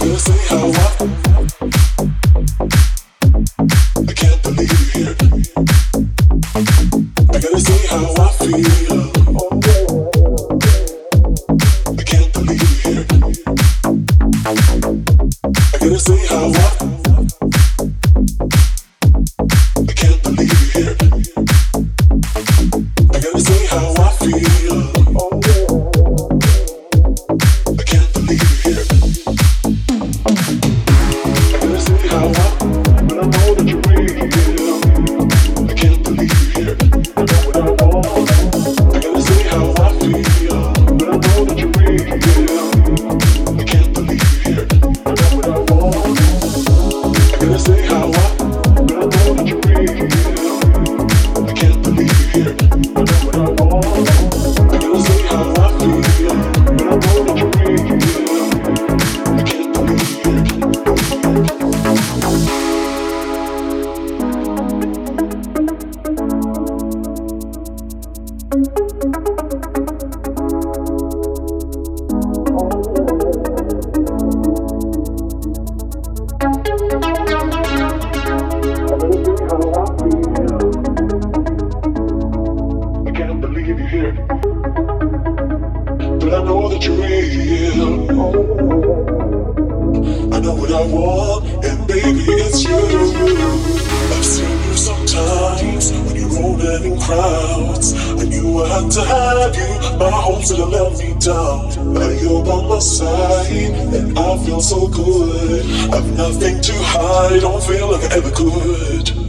I say how I never could.